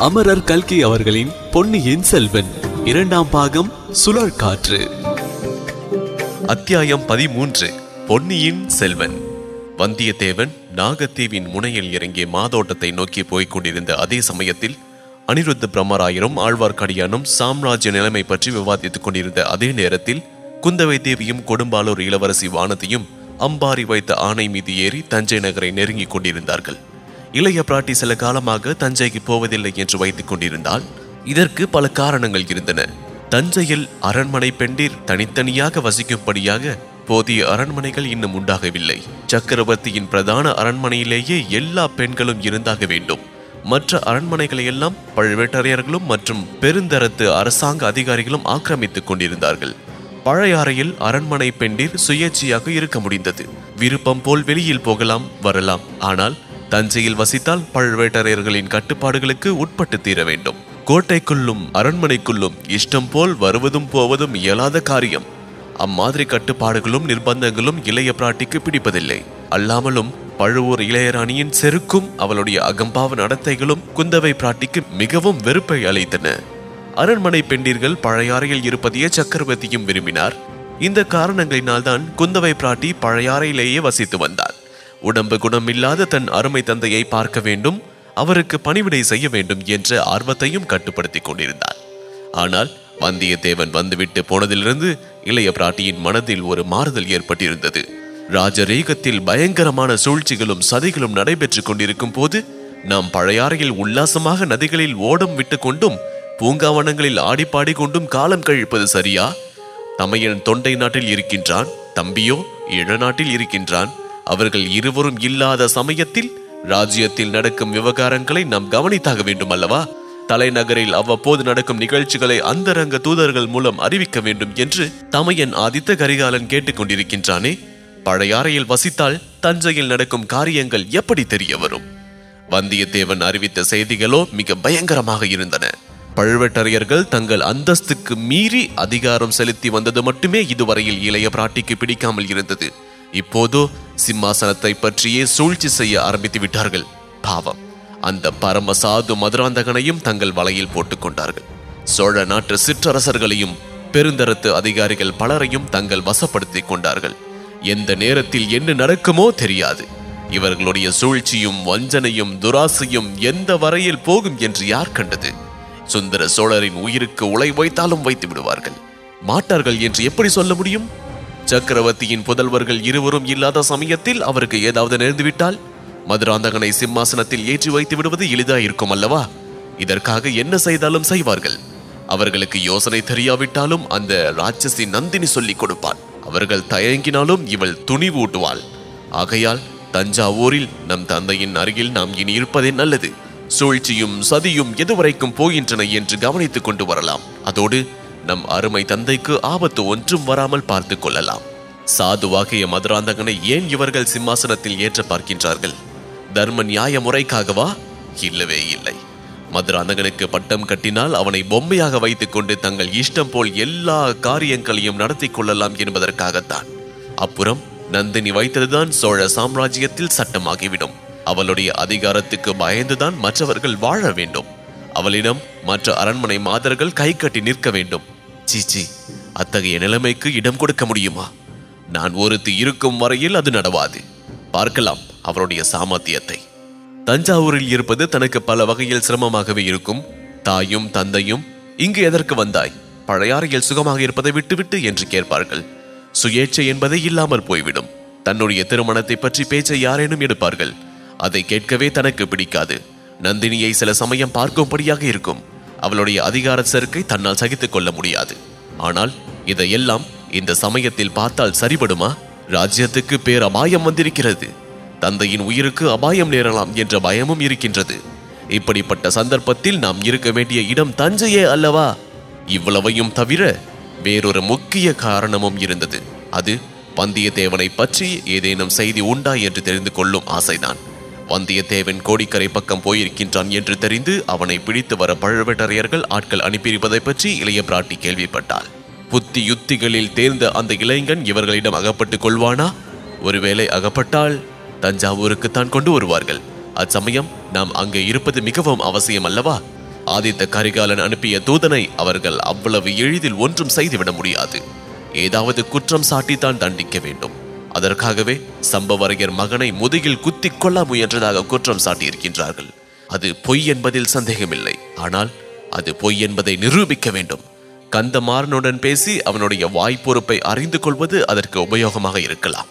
அமரர் கல்கி அவர்களின் பொன்னியின் செல்வன் இரண்டாம் பாகம் சுழற்காற்று. அத்தியாயம் பதிமூன்று பொன்னியின் செல்வன். வந்தியத்தேவன் நாகத்தீவின் முனையில் இறங்கிய மாதோட்டத்தை நோக்கி போய்க் கொண்டிருந்த அதே சமயத்தில் அனிருத்த பிரம்மராயரும் ஆழ்வார்க்கடியானும் சாம்ராஜ்ய நிலைமை பற்றி விவாதித்துக் கொண்டிருந்த அதே நேரத்தில் குந்தவை தேவியும் கொடும்பாலூர் இளவரசி வானதியும் அம்பாரி வைத்த ஆணை மீது ஏறி தஞ்சை நகரை நெருங்கிக் கொண்டிருந்தார்கள். இளைய பிராட்டி சில காலமாக தஞ்சைக்கு போவதில்லை என்று வைத்துக் கொண்டிருந்தால் இதற்கு பல காரணங்கள் இருந்தன. தஞ்சையில் அரண்மனை பெண்டிர் தனித்தனியாக வசிக்கும்படியாக போதிய அரண்மனைகள் இன்னும் உண்டாகவில்லை. சக்கரவர்த்தியின் பிரதான அரண்மனையிலேயே எல்லா பெண்களும் இருந்தாக வேண்டும். மற்ற அரண்மனைகளை எல்லாம் பழுவேட்டரையர்களும் மற்றும் பெருந்தரத்து அரசாங்க அதிகாரிகளும் ஆக்கிரமித்துக் கொண்டிருந்தார்கள். பழையாறையில் அரண்மனை பெண்டிர் சுயேட்சையாக இருக்க முடிந்தது. விருப்பம் போல் வெளியில் போகலாம் வரலாம். ஆனால் தஞ்சையில் வசித்தால் பழுவேட்டரையர்களின் கட்டுப்பாடுகளுக்கு உட்பட்டு தீர வேண்டும். கோட்டைக்குள்ளும் அரண்மனைக்குள்ளும் இஷ்டம் போல் வருவதும் போவதும் இயலாத காரியம். அம்மாதிரி கட்டுப்பாடுகளும் நிர்பந்தங்களும் இளைய பிராட்டிக்கு பிடிப்பதில்லை. அல்லாமலும் பழுவூர் இளையராணியின் செருக்கும் அவளுடைய அகம்பாவ நடத்தைகளும் குந்தவை பிராட்டிக்கு மிகவும் வெறுப்பை அளித்தன. அரண்மனை பெண்டீர்கள் பழையாறையில் இருப்பதையே சக்கரவர்த்தியும் விரும்பினார். இந்த காரணங்களினால்தான் குந்தவை பிராட்டி பழையாறையிலேயே வசித்து வந்தார். உடம்பு குணமில்லாத தன் அருமை தந்தையை பார்க்க வேண்டும் அவருக்கு பணிவிடை செய்ய வேண்டும் என்ற ஆர்வத்தையும் கட்டுப்படுத்திக் கொண்டிருந்தார் ஆனால் வந்தியத்தேவன் வந்துவிட்டு போனதிலிருந்து இளைய பிராட்டியின் மனதில் ஒரு மாறுதல் ஏற்பட்டிருந்தது. ராஜரீகத்தில் பயங்கரமான சூழ்ச்சிகளும் சதிகளும் நடைபெற்றுக் கொண்டிருக்கும் போது நாம் பழையாறையில் உல்லாசமாக நதிகளில் ஓடம் விட்டு கொண்டும் பூங்காவனங்களில் ஆடிப்பாடி கொண்டும் காலம் கழிப்பது சரியா? தமையன் தொண்டை நாட்டில் இருக்கின்றான் தம்பியோ இழநாட்டில் இருக்கின்றான் அவர்கள் இருவரும் இல்லாத சமயத்தில் ராஜ்யத்தில் நடக்கும் விவகாரங்களை நாம் கவனித்தாக வேண்டும் அல்லவா? தலைநகரில் அவ்வப்போது நடக்கும் நிகழ்ச்சிகளை அந்தரங்க தூதர்கள் மூலம் அறிவிக்க வேண்டும் என்று தமையன் ஆதித்த கரிகாலன் கேட்டுக்கொண்டிருக்கின்றானே பழையாறையில் வசித்தால் தஞ்சையில் நடக்கும் காரியங்கள் எப்படி தெரிய வரும்? வந்தியத்தேவன் அறிவித்த செய்திகளோ மிக பயங்கரமாக இருந்தன. பழுவேட்டரையர்கள் தங்கள் அந்தஸ்துக்கு மீறி அதிகாரம் செலுத்தி வந்தது மட்டுமே இதுவரையில் இளைய பிராட்டிக்கு பிடிக்காமல் இருந்தது. இப்போதோ சிம்மாசனத்தை பற்றியே சூழ்ச்சி செய்ய ஆரம்பித்து விட்டார்கள். பாவம். அந்த பரம சாது மதுராந்தகனையும் தங்கள் வலையில் போட்டுக் கொண்டார்கள். சோழ நாட்டு சிற்றரசர்களையும் பெருந்தரத்து அதிகாரிகள் பலரையும் தங்கள் வசப்படுத்திக் கொண்டார்கள். எந்த நேரத்தில் என்ன நடக்குமோ தெரியாது. இவர்களுடைய சூழ்ச்சியும் வஞ்சனையும் துராசையும் எந்த வரையில் போகும் என்று யார் கண்டது? சுந்தர சோழரின் உயிருக்கு உலை வைத்தாலும் வைத்து விடுவார்கள். மாட்டார்கள் என்று எப்படி சொல்ல முடியும்? சக்கரவர்த்தியின் புதல்வர்கள் இருவரும் இல்லாத சமயத்தில் அவருக்கு ஏதாவது நேர்ந்துவிட்டால் மதுராந்தகனை சிம்மாசனத்தில் ஏற்றி வைத்து விடுவது எளிதாயிருக்கும் அல்லவா? இதற்காக என்ன செய்தாலும் செய்வார்கள். அவர்களுக்கு யோசனை தெரியாவிட்டாலும் அந்த ராட்சசி நந்தினி சொல்லிக் கொடுப்பான் அவர்கள் தயங்கினாலும் இவள் துணிவூட்டுவாள் ஆகையால் தஞ்சாவூரில் நம் தந்தையின் அருகில் நாம் இனி இருப்பதே நல்லது. சூழ்ச்சியும் சதியும் எதுவரைக்கும் போகின்றன என்று கவனித்துக் கொண்டு வரலாம். அதோடு நம் அருமை தந்தைக்கு ஆபத்து ஒன்றும் வராமல் பார்த்து கொள்ளலாம். சாதுவாகிய மதுராந்தகனை ஏன் இவர்கள் சிம்மாசனத்தில் ஏற்ற பார்க்கின்றார்கள்? தர்ம நியாய முறைக்காகவா? இல்லவே இல்லை. மதுராந்தகனுக்கு பட்டம் கட்டினால் அவனை பொம்மையாக வைத்துக் கொண்டு தங்கள் இஷ்டம் போல் எல்லா காரியங்களையும் நடத்தி கொள்ளலாம் என்பதற்காகத்தான். அப்புறம் நந்தினி வைத்ததுதான் சோழ சாம்ராஜ்யத்தில் சட்டமாகிவிடும். அவளுடைய அதிகாரத்துக்கு பயந்துதான் மற்றவர்கள் வாழ வேண்டும். அவளிடம் மற்ற அரண்மனை மாதர்கள் கை கட்டி நிற்க வேண்டும். சீச்சி அத்தகைய நிலைமைக்கு இடம் கொடுக்க முடியுமா? நான் ஒருத்தி இருக்கும் வரையில் அது நடவாது. பார்க்கலாம் அவருடைய சாமர்த்தியத்தை. தஞ்சாவூரில் இருப்பது தனக்கு பல வகையில் சிரமமாகவே இருக்கும். தாயும் தந்தையும் இங்கு எதற்கு வந்தாய்? பழையாறையில் சுகமாக இருப்பதை விட்டுவிட்டு என்று கேட்பார்கள். சுயேட்சை என்பதை இல்லாமல் போய்விடும். தன்னுடைய திருமணத்தை பற்றி பேச்சை யாரேனும் எடுப்பார்கள். அதை கேட்கவே தனக்கு பிடிக்காது. நந்தினியை சில சமயம் பார்க்கும்படியாக இருக்கும். அவளுடைய அதிகார சேர்க்கை தன்னால் சகித்துக் கொள்ள முடியாது. ஆனால் இதையெல்லாம் இந்த சமயத்தில் பார்த்தால் சரிபடுமா? ராஜ்யத்துக்கு பேர் அபாயம் வந்திருக்கிறது. தந்தையின் உயிருக்கு அபாயம் நேரலாம் என்ற பயமும் இருக்கின்றது. இப்படிப்பட்ட சந்தர்ப்பத்தில் நாம் இருக்க வேண்டிய இடம் தஞ்சையே அல்லவா? இவ்வளவையும் தவிர வேறொரு முக்கிய காரணமும் இருந்தது. அது வந்தியத்தேவனை பற்றி ஏதேனும் செய்தி உண்டா என்று தெரிந்து கொள்ளும் ஆசைதான். வந்தியத்தேவன் கோடிக்கரை பக்கம் போயிருக்கின்றான் என்று தெரிந்து அவனை பிடித்து வர பழுவேட்டரையர்கள் ஆட்கள் அனுப்பியிருப்பதை பற்றி இளைய பிராட்டி கேள்விப்பட்டாள். புத்தி யுத்திகளில் தேர்ந்த அந்த இளைஞன் இவர்களிடம் அகப்பட்டுக் கொள்வானா? ஒருவேளை அகப்பட்டால் தஞ்சாவூருக்குத்தான் கொண்டு வருவார்கள். அச்சமயம் நாம் அங்கே இருப்பது மிகவும் அவசியம் அல்லவா? ஆதித்த கரிகாலன் அனுப்பிய தூதனை அவர்கள் அவ்வளவு எளிதில் ஒன்றும் செய்துவிட முடியாது. ஏதாவது குற்றம் சாட்டித்தான் தண்டிக்க வேண்டும். அதற்காகவே சம்பவரையர் மகனை முதுகில் குத்திக் கொள்ள முயன்றதாக குற்றம் சாட்டியிருக்கின்றார்கள். அது பொய் என்பதில் சந்தேகமில்லை. ஆனால் அது பொய் என்பதை நிரூபிக்க வேண்டும். கந்தமாறனுடன் பேசி அவனுடைய வாய்ப்பொறுப்பை அறிந்து கொள்வது அதற்கு உபயோகமாக இருக்கலாம்.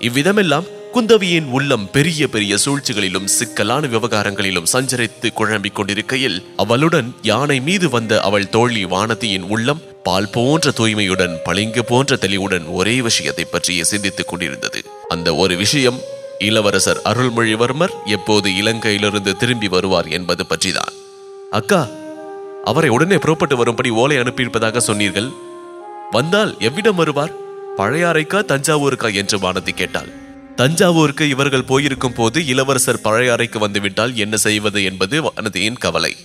இவ்விதமெல்லாம் குந்தவியின் உள்ளம் பெரிய பெரிய சூழ்ச்சிகளிலும் சிக்கலான விவகாரங்களிலும் சஞ்சரித்து குழம்பிக் கொண்டிருக்கையில் அவளுடன் யானை மீது வந்த அவள் தோழி வானதியின் உள்ளம் பால் போன்ற தூய்மையுடன் பளிங்கு போன்ற தெளிவுடன் ஒரே விஷயத்தை பற்றியே சிந்தித்துக் கொண்டிருந்தது. அந்த ஒரு விஷயம் இளவரசர் அருள்மொழிவர்மர் எப்போது இலங்கையிலிருந்து திரும்பி வருவார் என்பது பற்றிதான். அக்கா அவரை உடனே புறப்பட்டு வரும்படி ஓலை அனுப்பியிருப்பதாக சொன்னீர்கள். வந்தால் எவ்விடம் வருவார்? பழையாறைக்கா தஞ்சாவூருக்கா என்று வானதி கேட்டாள். தஞ்சாவூருக்கு இவர்கள் போயிருக்கும் போது இளவரசர் பழையாறைக்கு வந்துவிட்டால் என்ன செய்வது என்பது வானதியின் கவலை.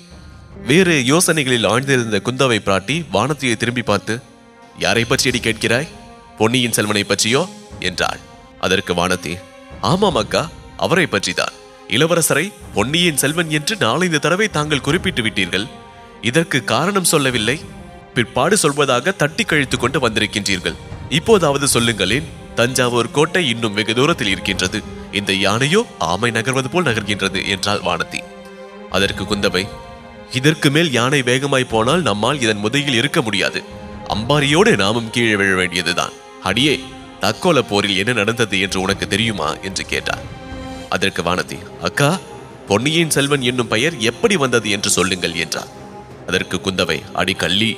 வேறு யோசனைகளில் ஆழ்ந்திருந்த குந்தவை பிராட்டி வானதியை திரும்பி பார்த்து யாரை பற்றியடி கேட்கிறாய்? பொன்னியின் செல்வனை பற்றியோ? என்றாள். அதற்கு வானதி ஆமாம் அக்கா அவரை பற்றிதான். இளவரசரை பொன்னியின் செல்வன் என்று நாலந்து தடவை தாங்கள் குறிப்பிட்டு விட்டீர்கள். இதற்கு காரணம் சொல்லவில்லை. பிற்பாடு சொல்வதாக தட்டி கழித்து கொண்டு வந்திருக்கின்றீர்கள். இப்போதாவது சொல்லுங்களேன். தஞ்சாவூர் கோட்டை இன்னும் வெகு தூரத்தில் இருக்கின்றது. இந்த யானையோ ஆமை நகர்வது போல் நகர்கின்றது என்றாள் வானதி. அதற்கு குந்தவை இதற்கு மேல் யானை வேகமாய் போனால் நம்மால் இதன் முதையில் இருக்க முடியாது. அம்பாரியோடு நாமும் கீழே விழ வேண்டியதுதான். அடியே தக்கோல போரில் என்ன நடந்தது என்று உனக்கு தெரியுமா? என்று கேட்டார் அதற்கு வானதி அக்கா பொன்னியின் செல்வன் என்னும் பெயர் எப்படி வந்தது என்று சொல்லுங்கள் என்றார் அதற்கு குந்தவை அடி கள்ளி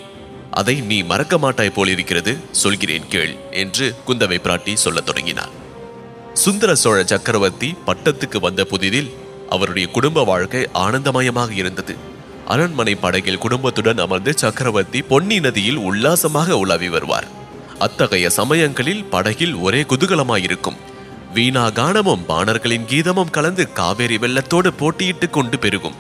அதை நீ மறக்க மாட்டாய் போலிருக்கிறது சொல்கிறேன் கேள் என்று குந்தவை பிராட்டி சொல்லத் தொடங்கினார் சுந்தர சோழ சக்கரவர்த்தி பட்டத்துக்கு வந்த புதிதில் அவருடைய குடும்ப வாழ்க்கை ஆனந்தமயமாக இருந்தது. அரண்மனை படகில் குடும்பத்துடன் அமர்ந்து சக்கரவர்த்தி பொன்னி நதியில் உல்லாசமாக உலாவி வருவார். அத்தகைய சமயங்களில் படகில் ஒரே குதூகலமாயிருக்கும். வீணா கானமும் பாணர்களின் கீதமும் கலந்து காவேரி வெள்ளத்தோடு போட்டியிட்டுக் கொண்டு பெருகும்.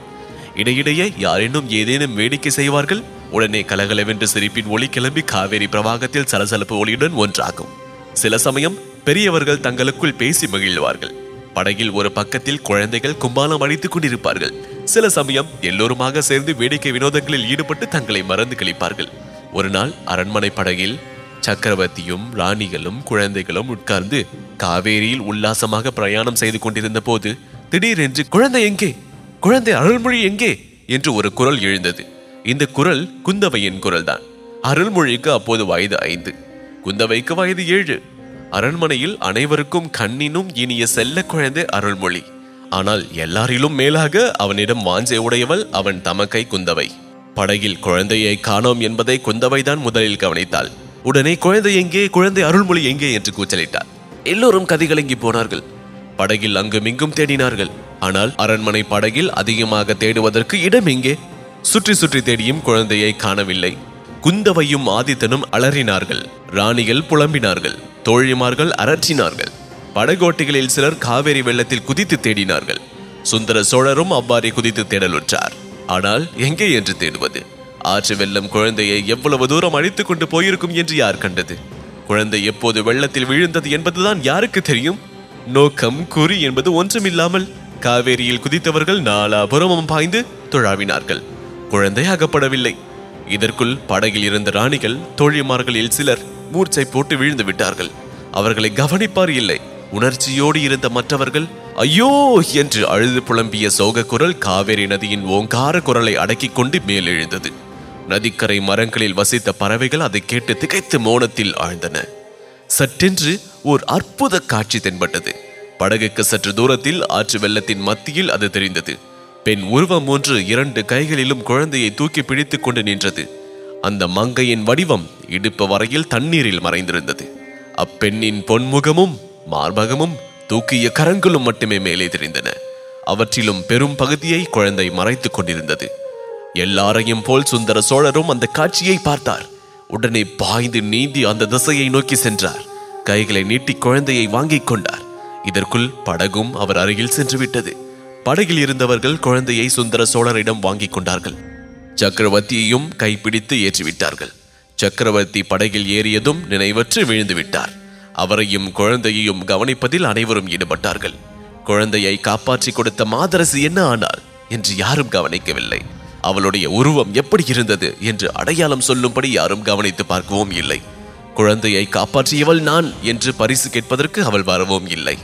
இடையிடையே யாரேனும் ஏதேனும் வேடிக்கை செய்வார்கள்? உடனே கலகலவென்று சிரிப்பின் ஒளி கிளம்பி காவேரி பிரவாகத்தில் சலசலப்பு ஒளியுடன் ஒன்றாகும். சில சமயம் பெரியவர்கள் தங்களுக்குள் பேசி மகிழ்வார்கள். படகில் ஒரு பக்கத்தில் குழந்தைகள் கும்பாலம் அடித்துக் கொண்டிருப்பார்கள். சில சமயம் எல்லோருமாக சேர்ந்து வேடிக்கை வினோதங்களில் ஈடுபட்டு தங்களை மறந்து கழிப்பார்கள். ஒரு நாள் அரண்மனை படகில் சக்கரவர்த்தியும் ராணிகளும் குழந்தைகளும் உட்கார்ந்து காவேரியில் உல்லாசமாக பிரயாணம் செய்து கொண்டிருந்த போது திடீரென்று குழந்தை எங்கே? குழந்தை அருள்மொழி எங்கே? என்று ஒரு குரல் எழுந்தது. இந்த குரல் குந்தவையின் குரல்தான். அருள்மொழிக்கு அப்போது வயது ஐந்து. குந்தவைக்கு வயது ஏழு. அரண்மனையில் அனைவருக்கும் கண்ணினும் இனிய செல்ல குழந்தை அருள்மொழி. ஆனால் எல்லாரிலும் மேலாக அவனிடம் வாஞ்சை உடையவள் அவன் தமக்கை குந்தவை. படகில் குழந்தையை காணோம் என்பதை குந்தவைதான் முதலில் கவனித்தாள். உடனே குழந்தை எங்கே குழந்தை அருள்மொழி எங்கே என்று கூச்சலிட்டார் எல்லோரும் கதிகலங்கி போனார்கள். படகில் அங்குமிங்கும் தேடினார்கள். ஆனால் அரண்மனை படகில் அதிகமாக தேடுவதற்கு இடம் எங்கே? சுற்றி சுற்றி தேடியும் குழந்தையை காணவில்லை. குந்தவையும் ஆதித்தனும் அலறினார்கள். ராணிகள் புலம்பினார்கள். தோழிமார்கள் அரற்றினார்கள். படகோட்டிகளில் சிலர் காவேரி வெள்ளத்தில் குதித்து தேடினார்கள். சுந்தர சோழரும் அவ்வாறே குதித்து தேடலுற்றார். ஆனால் எங்கே என்று தேடுவது? ஆற்று வெள்ளம் குழந்தையை எவ்வளவு தூரம் அழித்துக் கொண்டு போயிருக்கும் என்று யார் கண்டது? குழந்தை எப்போது வெள்ளத்தில் விழுந்தது என்பதுதான் யாருக்கு தெரியும்? நோக்கம் குறி என்பது ஒன்றுமில்லாமல் காவேரியில் குதித்தவர்கள் நாலாபுரமும் பாய்ந்து துழாவினார்கள். குழந்தை அகப்படவில்லை இதற்குள் படகில் இருந்த ராணிகள் தோழிமார்களில் சிலர் மூர்ச்சை போட்டு விழுந்து விட்டார்கள். அவர்களை கவனிப்பார் இல்லை. உணர்ச்சியோடு இருந்த மற்றவர்கள் ஐயோ! என்று அழுது புலம்பிய சோக குரல் காவேரி நதியின் ஓங்கார குரலை அடக்கிக் கொண்டு மேலெழுந்தது. நதிக்கரை மரங்களில் வசித்த பறவைகள் அதை கேட்டு திகைத்து மோனத்தில் ஆழ்ந்தன. சற்றென்று ஓர் அற்புத காட்சி தென்பட்டது. படகுக்கு சற்று தூரத்தில் ஆற்று வெள்ளத்தின் மத்தியில் அது தெரிந்தது. பெண் உருவம் ஒன்று இரண்டு கைகளிலும் குழந்தையை தூக்கி பிடித்துக் கொண்டு நின்றது. அந்த மங்கையின் வடிவம் இடுப்பு வரையில் தண்ணீரில் மறைந்திருந்தது. அப்பெண்ணின் பொன்முகமும் மார்பகமும் தூக்கிய கரங்களும் மட்டுமே மேலே தெரிந்தன. அவற்றிலும் பெரும் பகுதியை குழந்தை மறைத்துக் கொண்டிருந்தது. எல்லாரையும் போல் சுந்தர சோழரும் அந்த காட்சியை பார்த்தார். உடனே பாய்ந்து நீந்தி அந்த திசையை நோக்கி சென்றார். கைகளை நீட்டி குழந்தையை வாங்கிக் கொண்டார். இதற்குள் படகும் அவர் அருகில் சென்று விட்டது படகில் இருந்தவர்கள் குழந்தையை சுந்தர சோழரிடம் வாங்கிக் கொண்டார்கள். சக்கரவர்த்தியையும் கைப்பிடித்து ஏற்றிவிட்டார்கள். சக்கரவர்த்தி படகில் ஏறியதும் நினைவற்று விழுந்து விட்டார் அவரையும் குழந்தையையும் கவனிப்பதில் அனைவரும் ஈடுபட்டார்கள். குழந்தையை காப்பாற்றி கொடுத்த மாதரசு என்ன ஆனாள் என்று யாரும் கவனிக்கவில்லை. அவளுடைய உருவம் எப்படி இருந்தது என்று அடையாளம் சொல்லும்படி யாரும் கவனித்து பார்க்கவும் இல்லை. குழந்தையை காப்பாற்றியவள் நான் என்று பரிசு கேட்பதற்கு அவள் வரவும் இல்லை.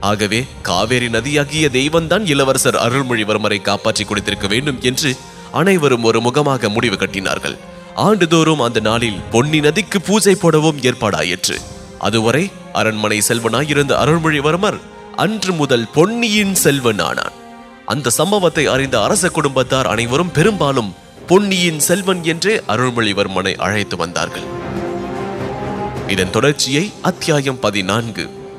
ஆகவே காவேரி நதியாகிய தெய்வம்தான் இளவரசர் அருள்மொழிவர்மரை காப்பாற்றி கொடுத்திருக்க வேண்டும் என்று அனைவரும் ஒரு முகமாக முடிவு கட்டினார்கள். ஆண்டுதோறும் அந்த நாளில் பொன்னி நதிக்கு பூஜை போடவும் ஏற்பாடாயிற்று. அதுவரை அரண்மனை செல்வனாயிருந்த அருள்மொழிவர்மர் அன்று முதல் பொன்னியின் செல்வன் ஆனான் அந்த சம்பவத்தை அறிந்த அரச குடும்பத்தார் அனைவரும் பெரும்பாலும் பொன்னியின் செல்வன் என்றே அருள்மொழிவர்மனை அழைத்து வந்தார்கள். இதன் தொடர்ச்சியை அத்தியாயம் பதினான்கு.